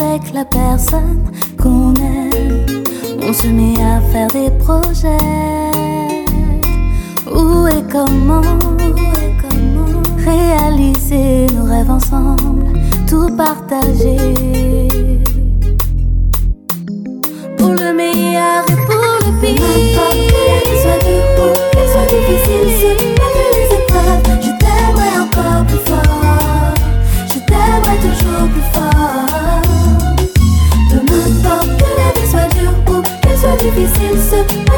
avec la personne qu'on aime. On se met à faire des projets. Où et comment, réaliser nos rêves ensemble, tout partager. Pour le meilleur et pour le pire. Soit ou soit. It seems so.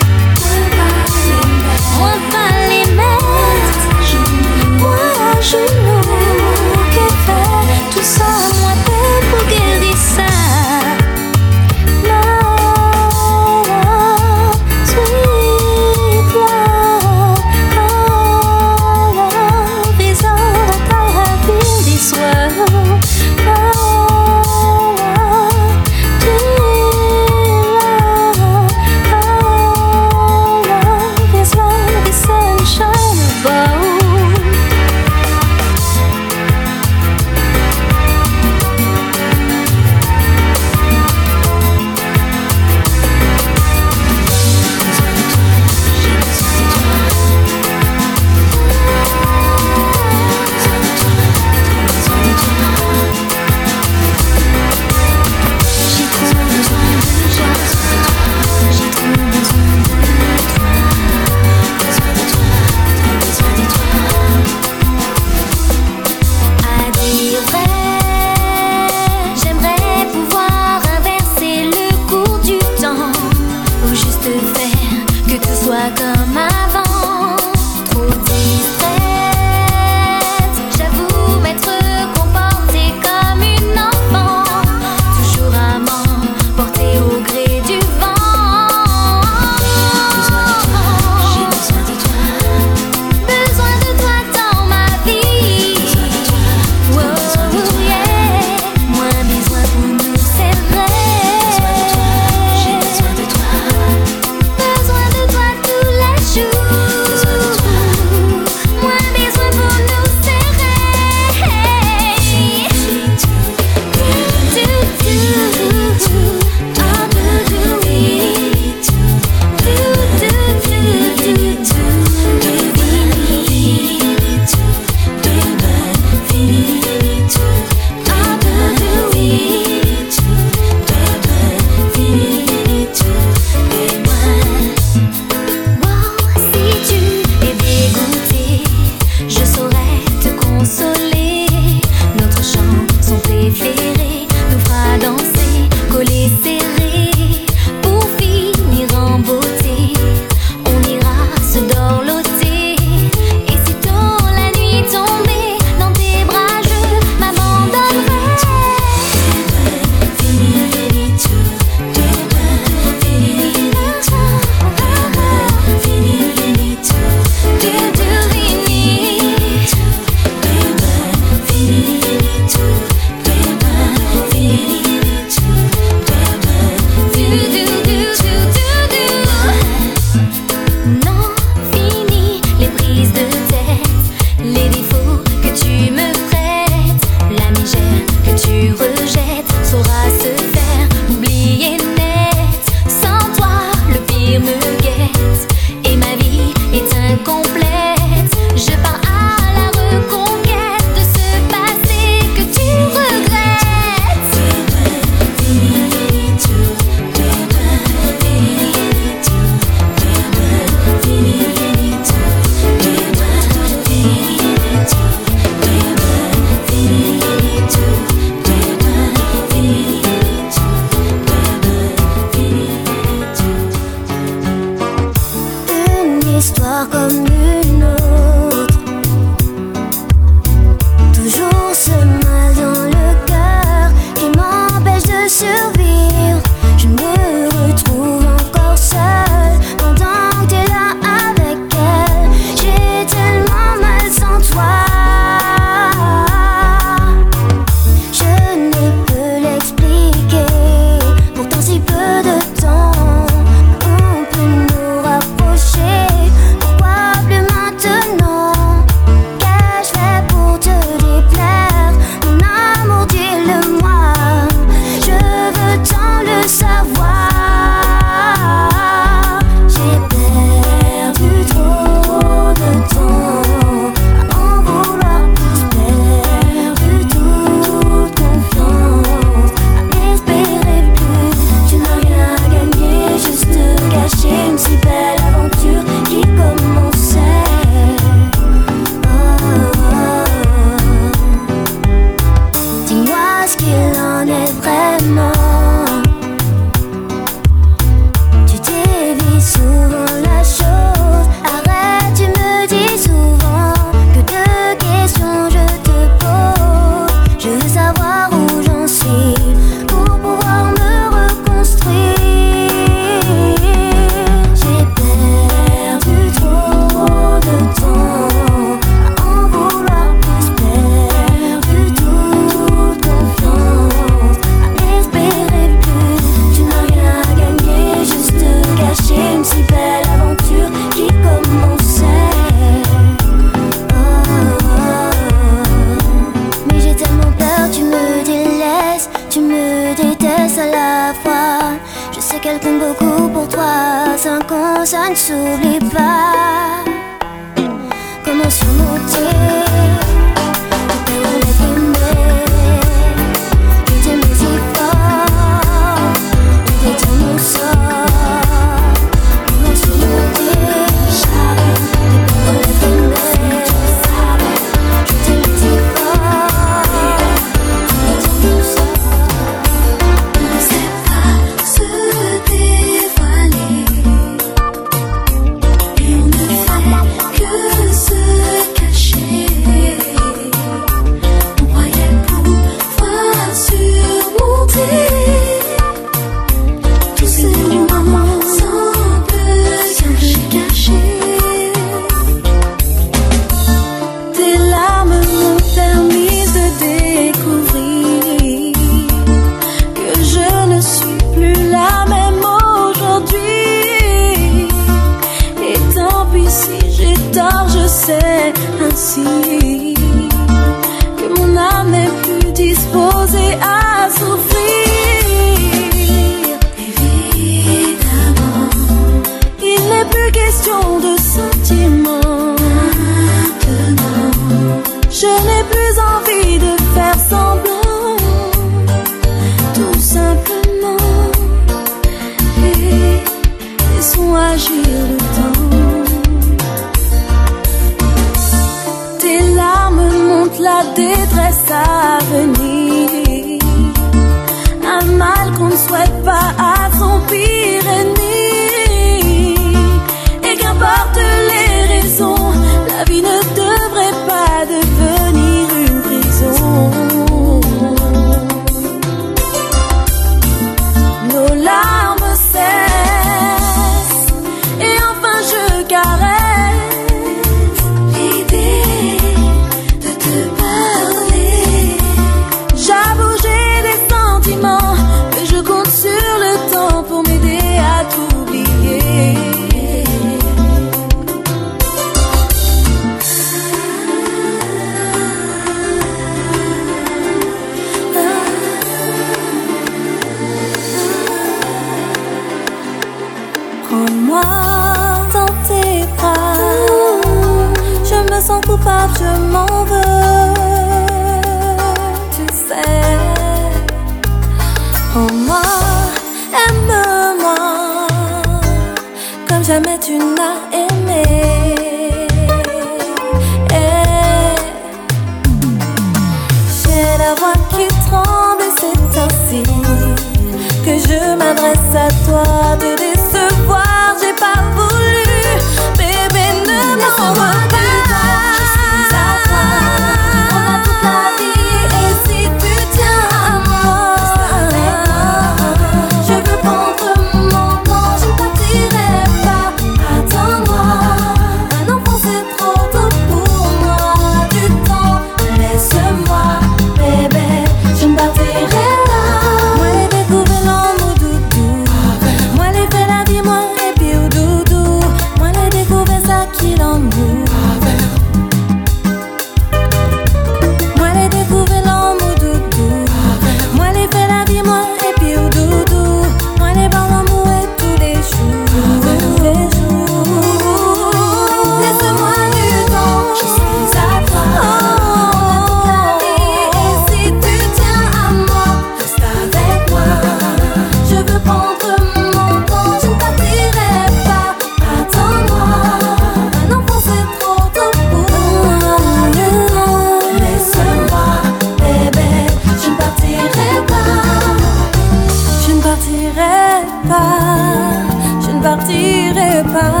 partirai pas,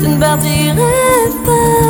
je ne partirai pas.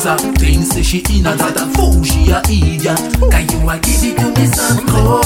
Things say she in a that fool she a idiot. Can you a give it to me some cold?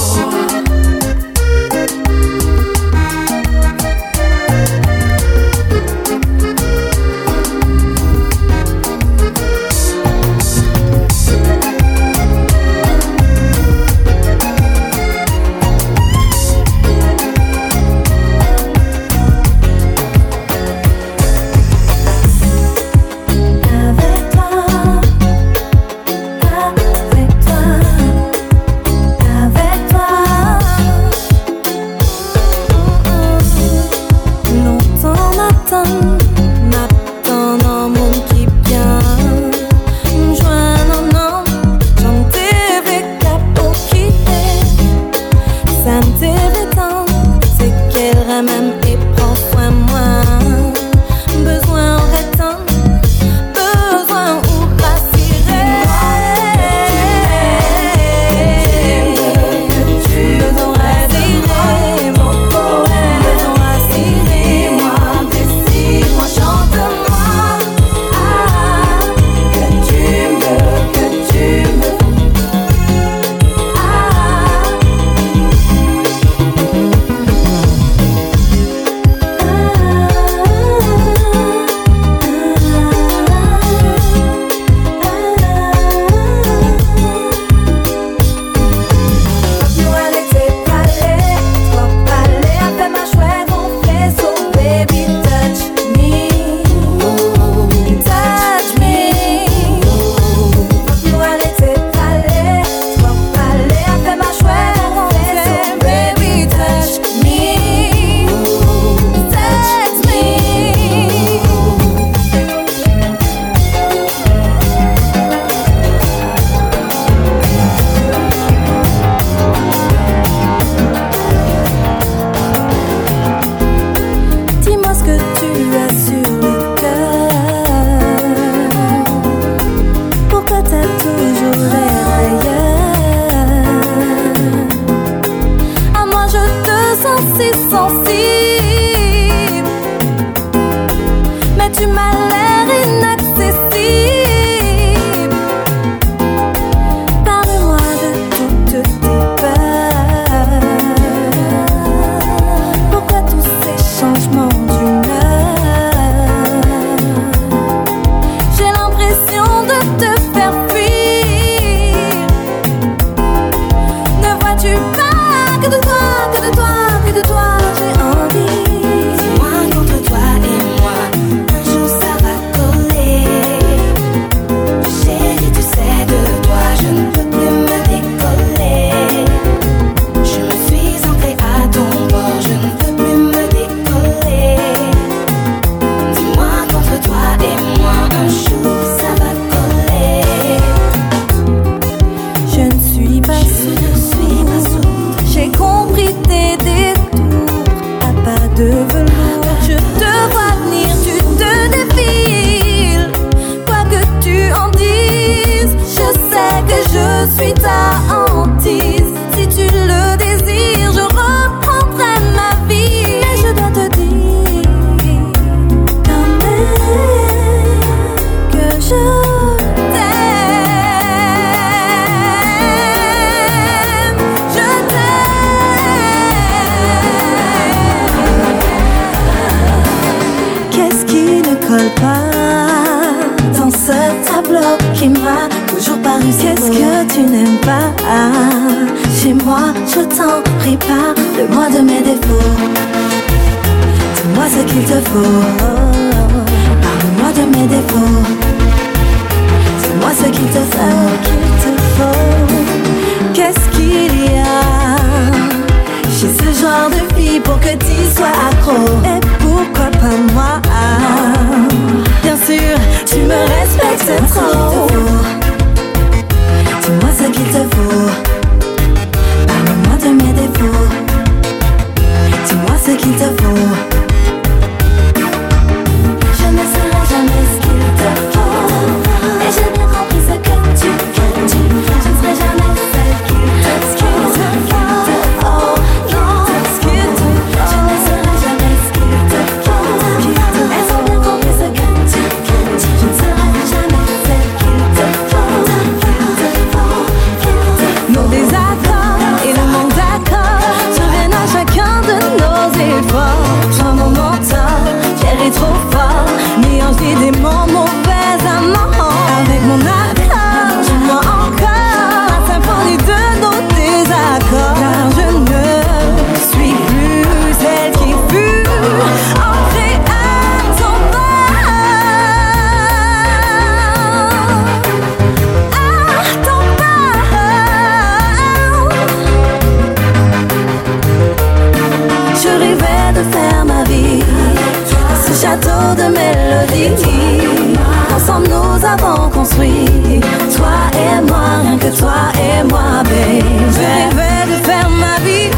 toi et moi, rien que toi et moi, baby. Je rêvais de faire ma vie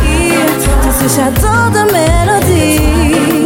dans ce château de mélodie.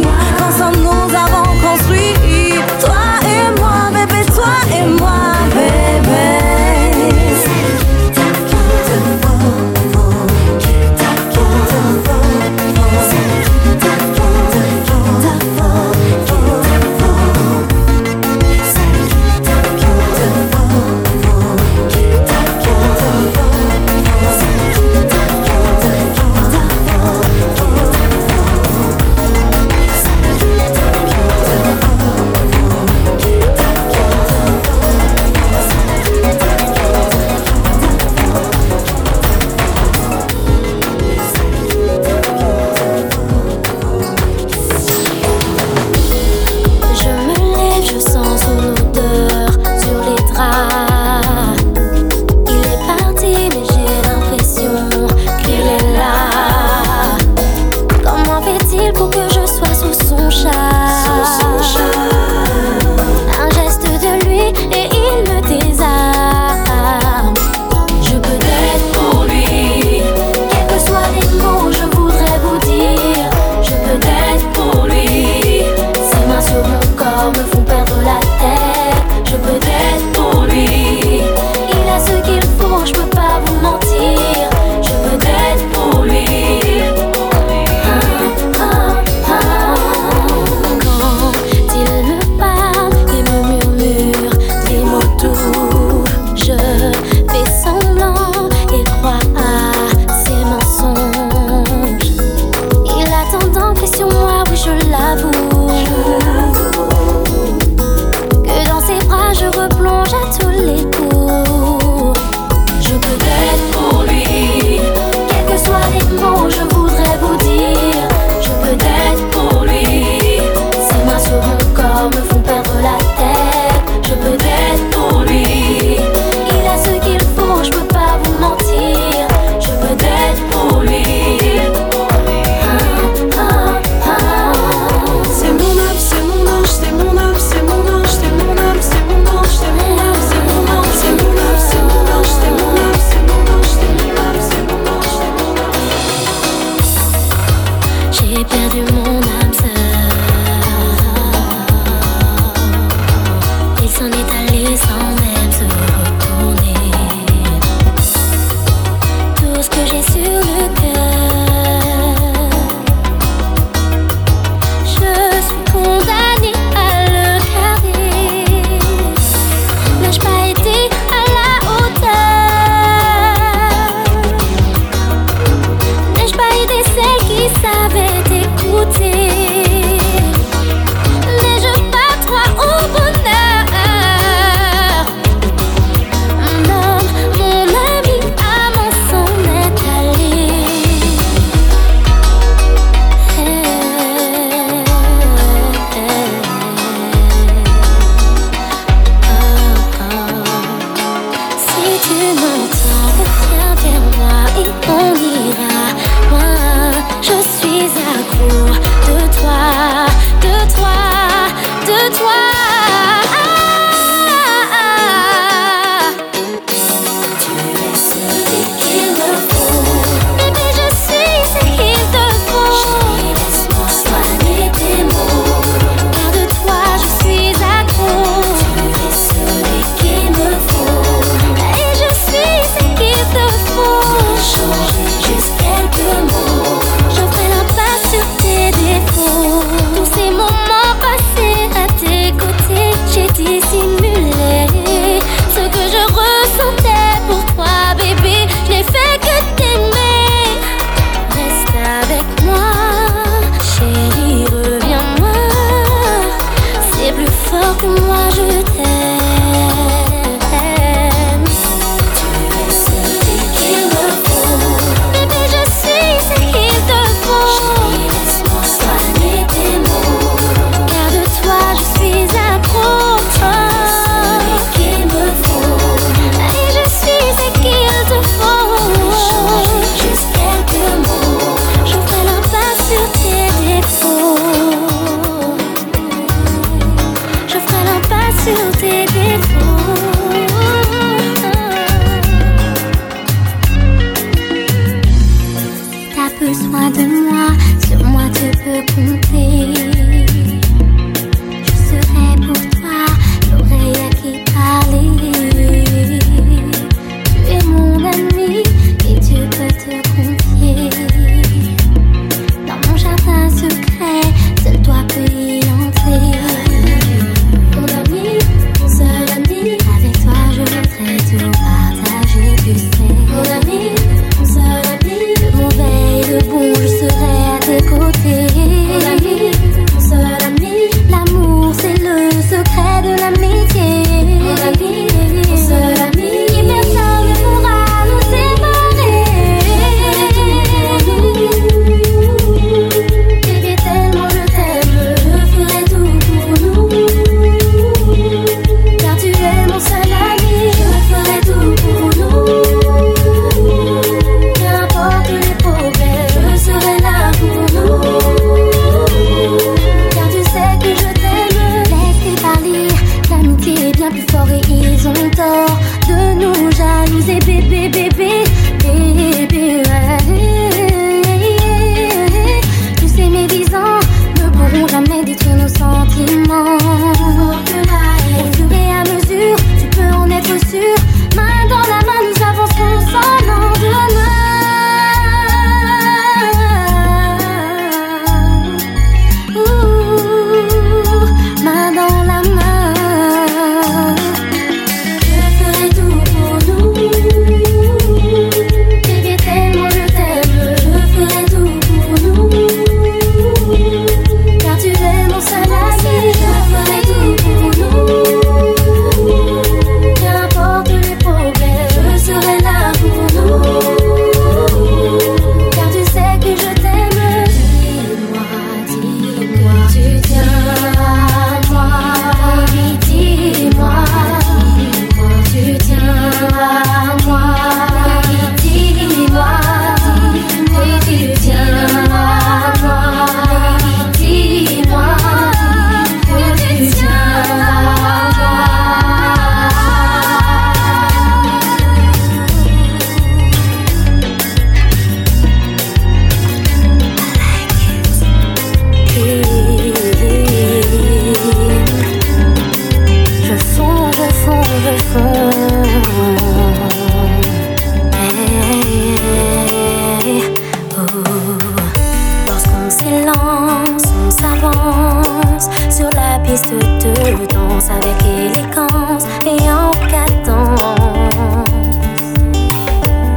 piste de danse avec élégance et en cadence.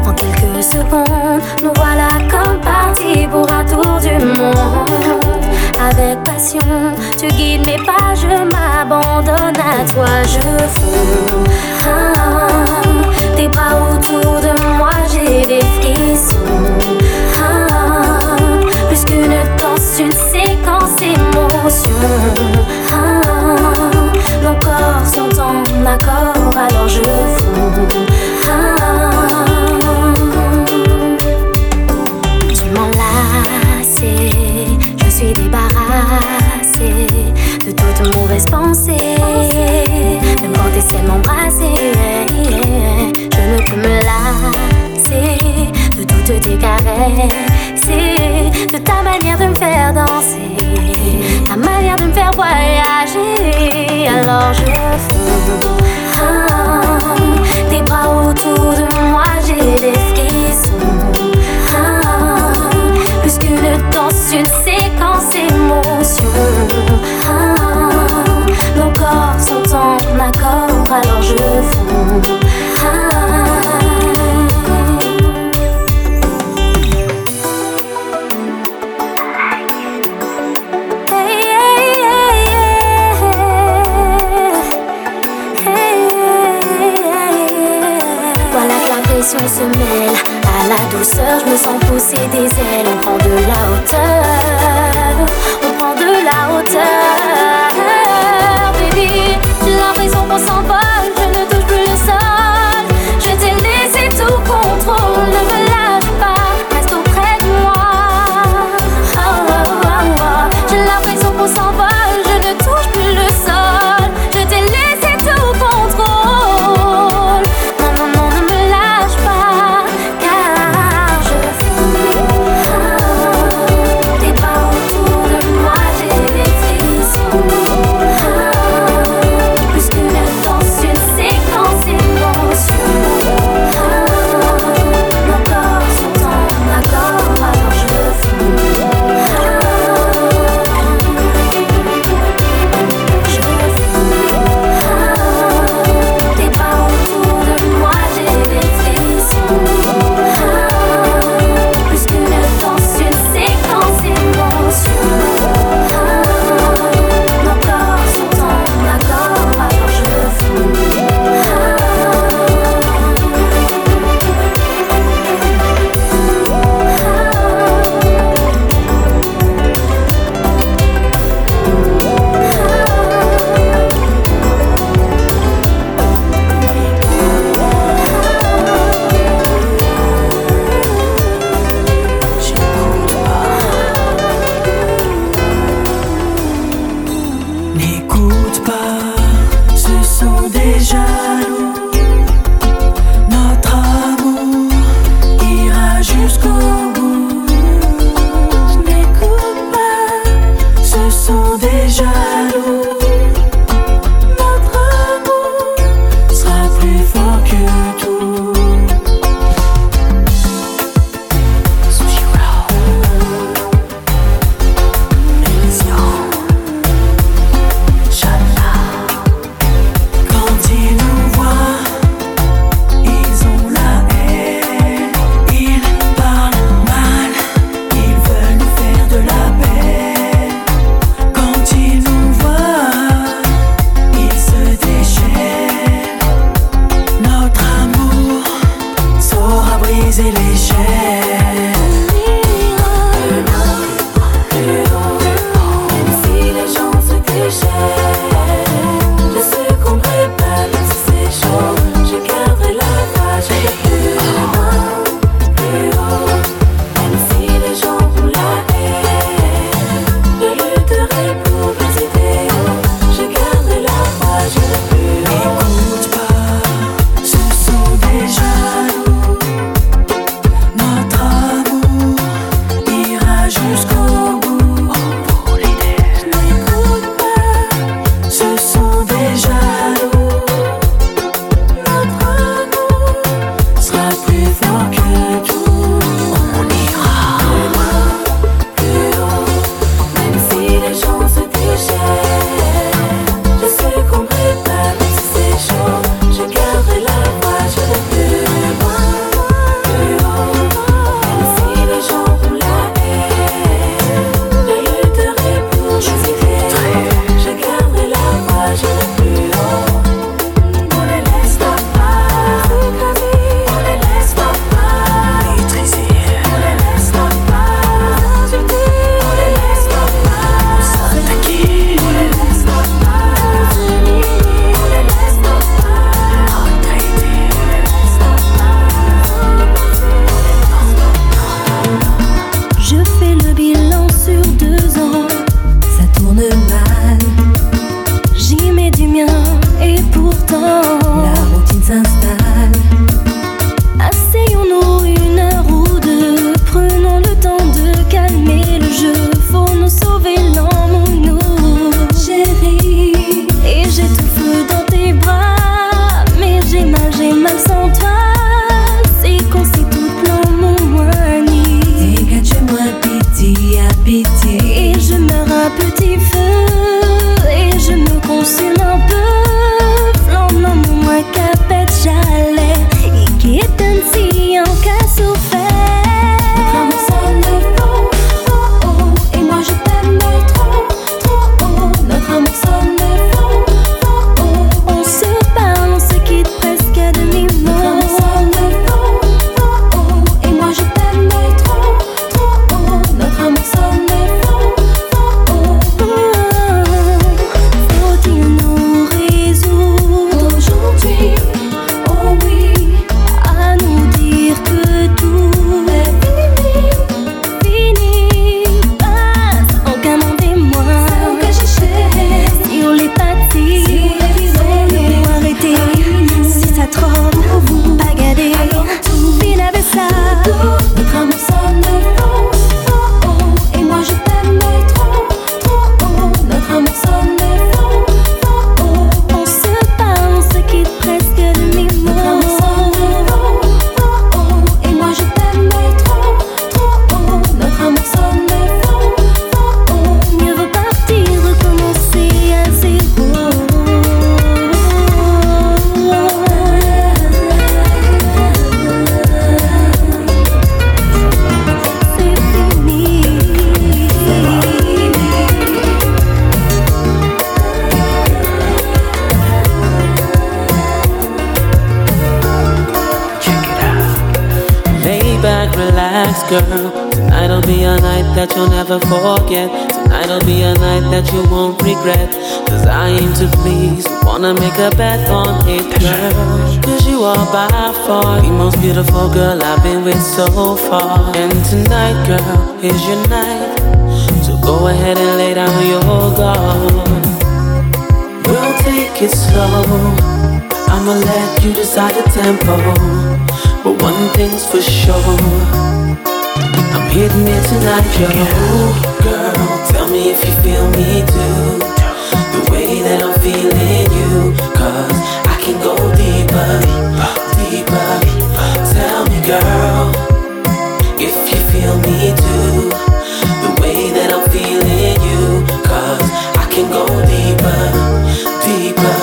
En quelques secondes, nous voilà comme partis pour un tour du monde. Avec passion, tu guides mes pas, je m'abandonne à toi, je fonds. Tes bras autour de moi, j'ai des frissons. Plus qu'une danse, une séquence émotion. Mon corps s'entend, ma corps, alors je vous... Tu m'enlaces, je suis débarrassée de toute mauvaise pensée. Même quand tu essaies de m'embrasser, je ne peux me lasser de tes caresses, de ta manière de me faire danser, ta manière de me faire voyager. Alors je fonds ah, tes bras autour de moi, j'ai des frissons. Ah, plus qu'une danse, une séquence émotion. Nos corps sont en accord, alors je fonds. je me sens pousser des ailes, on prend de la hauteur. So far. And tonight, girl, is your night. So go ahead and lay down your guard. We'll take it slow. I'ma let you decide the tempo. But one thing's for sure. I'm hitting it tonight, yo. Girl, tell me if you feel me too. The way that I'm feeling you. Cause I can go deeper, deeper. Tell me, girl, if you feel me too. The way that I'm feeling you. Cause I can go deeper, deeper.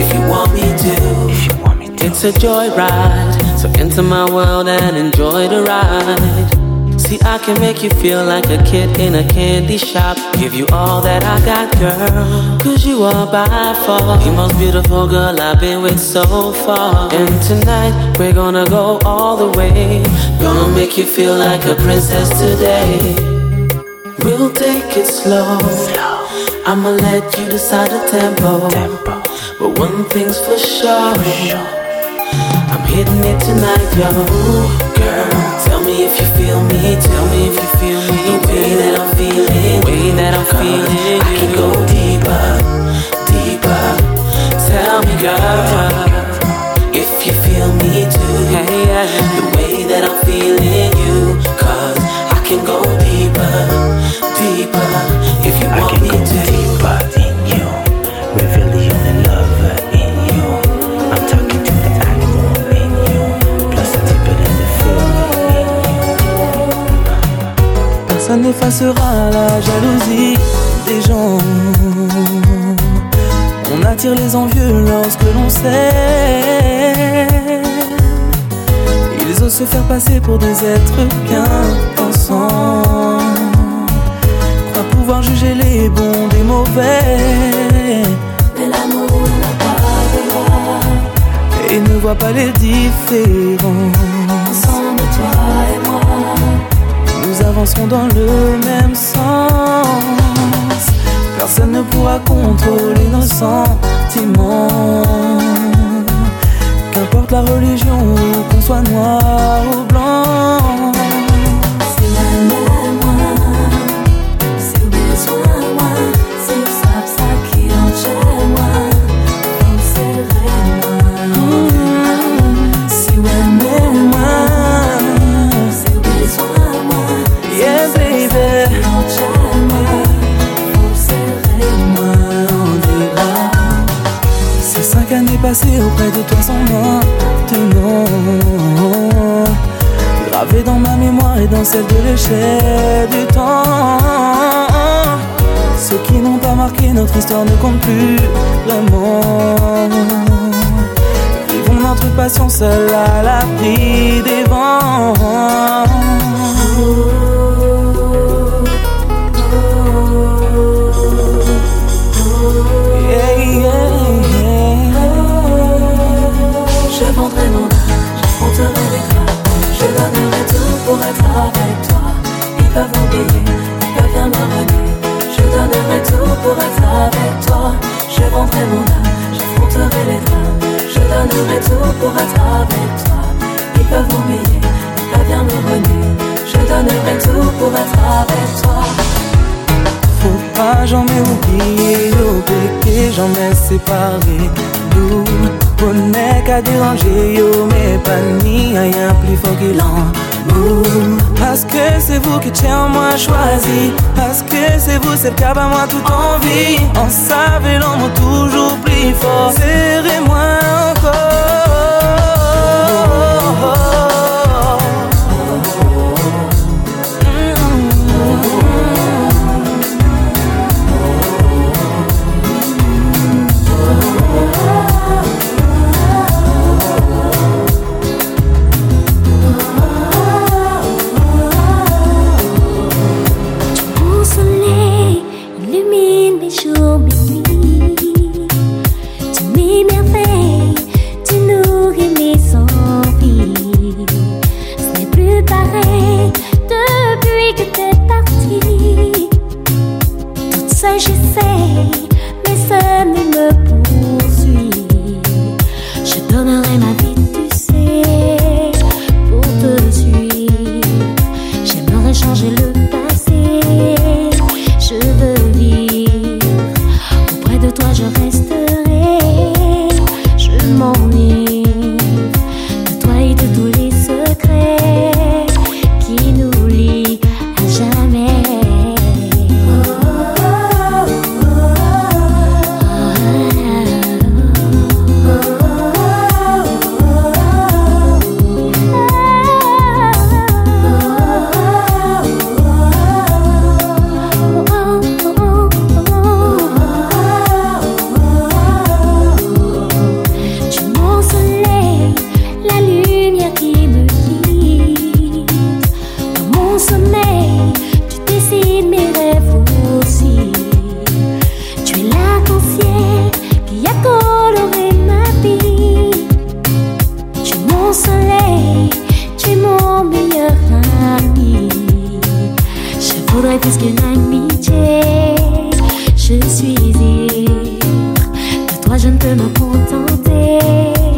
If you want me to. If you want me to. It's a joyride. So enter my world and enjoy the ride. See, I can make you feel like a kid in a candy shop. Give you all that I got, girl. Cause you are by far the most beautiful girl I've been with so far. And tonight, we're gonna go all the way. Gonna make you feel like a princess today. We'll take it slow. I'ma let you decide the tempo. But one thing's for sure. I'm hitting it tonight, yo. Girl, tell me if you feel me. Tell me if you feel me. The way that I'm feeling. The way that I'm feeling. I can go deeper, deeper. Tell me, girl, if you feel me too. The way that I'm feeling you. Cause I can go deeper, deeper. If you want me to. N'effacera la jalousie des gens. On attire les envieux lorsque l'on sait. Ils osent se faire passer pour des êtres bien pensants. Croient pouvoir juger les bons des mauvais. Mais l'amour n'a pas de loi. Et ne voient pas les différences. Avancerons dans le même sens. Personne ne pourra contrôler nos sentiments. Qu'importe la religion, qu'on soit noir ou blanc. Passées auprès de toi sont maintenant Gravées dans ma mémoire et dans celle de l'échelle du temps. Ceux qui n'ont pas marqué notre histoire ne comptent plus vraiment Vivons notre passion seule à l'abri des vents Je vendrai mon âme, j'affronterai les graves Je donnerai tout pour être avec toi. Ils peuvent m'oublier, ils peuvent bien me renier Je donnerai tout pour être avec toi. Je vendrai mon âme, j'affronterai les drames Je donnerai tout pour être avec toi. Ils peuvent m'oublier, ils peuvent bien me renier Je donnerai tout pour être avec toi. Faut pas jamais oublier péchés, jamais séparés Nous, bonnet qu'à déranger, yo, mais pas ni rien plus fort que l'amour. Parce que c'est vous qui tiens en moi choisi. Parce que c'est vous, cap à moi tout en vie En savez l'amour toujours plus fort. Serrez-moi encore plus qu'une amitié? Je suis ivre, de toi je ne peux me contenter.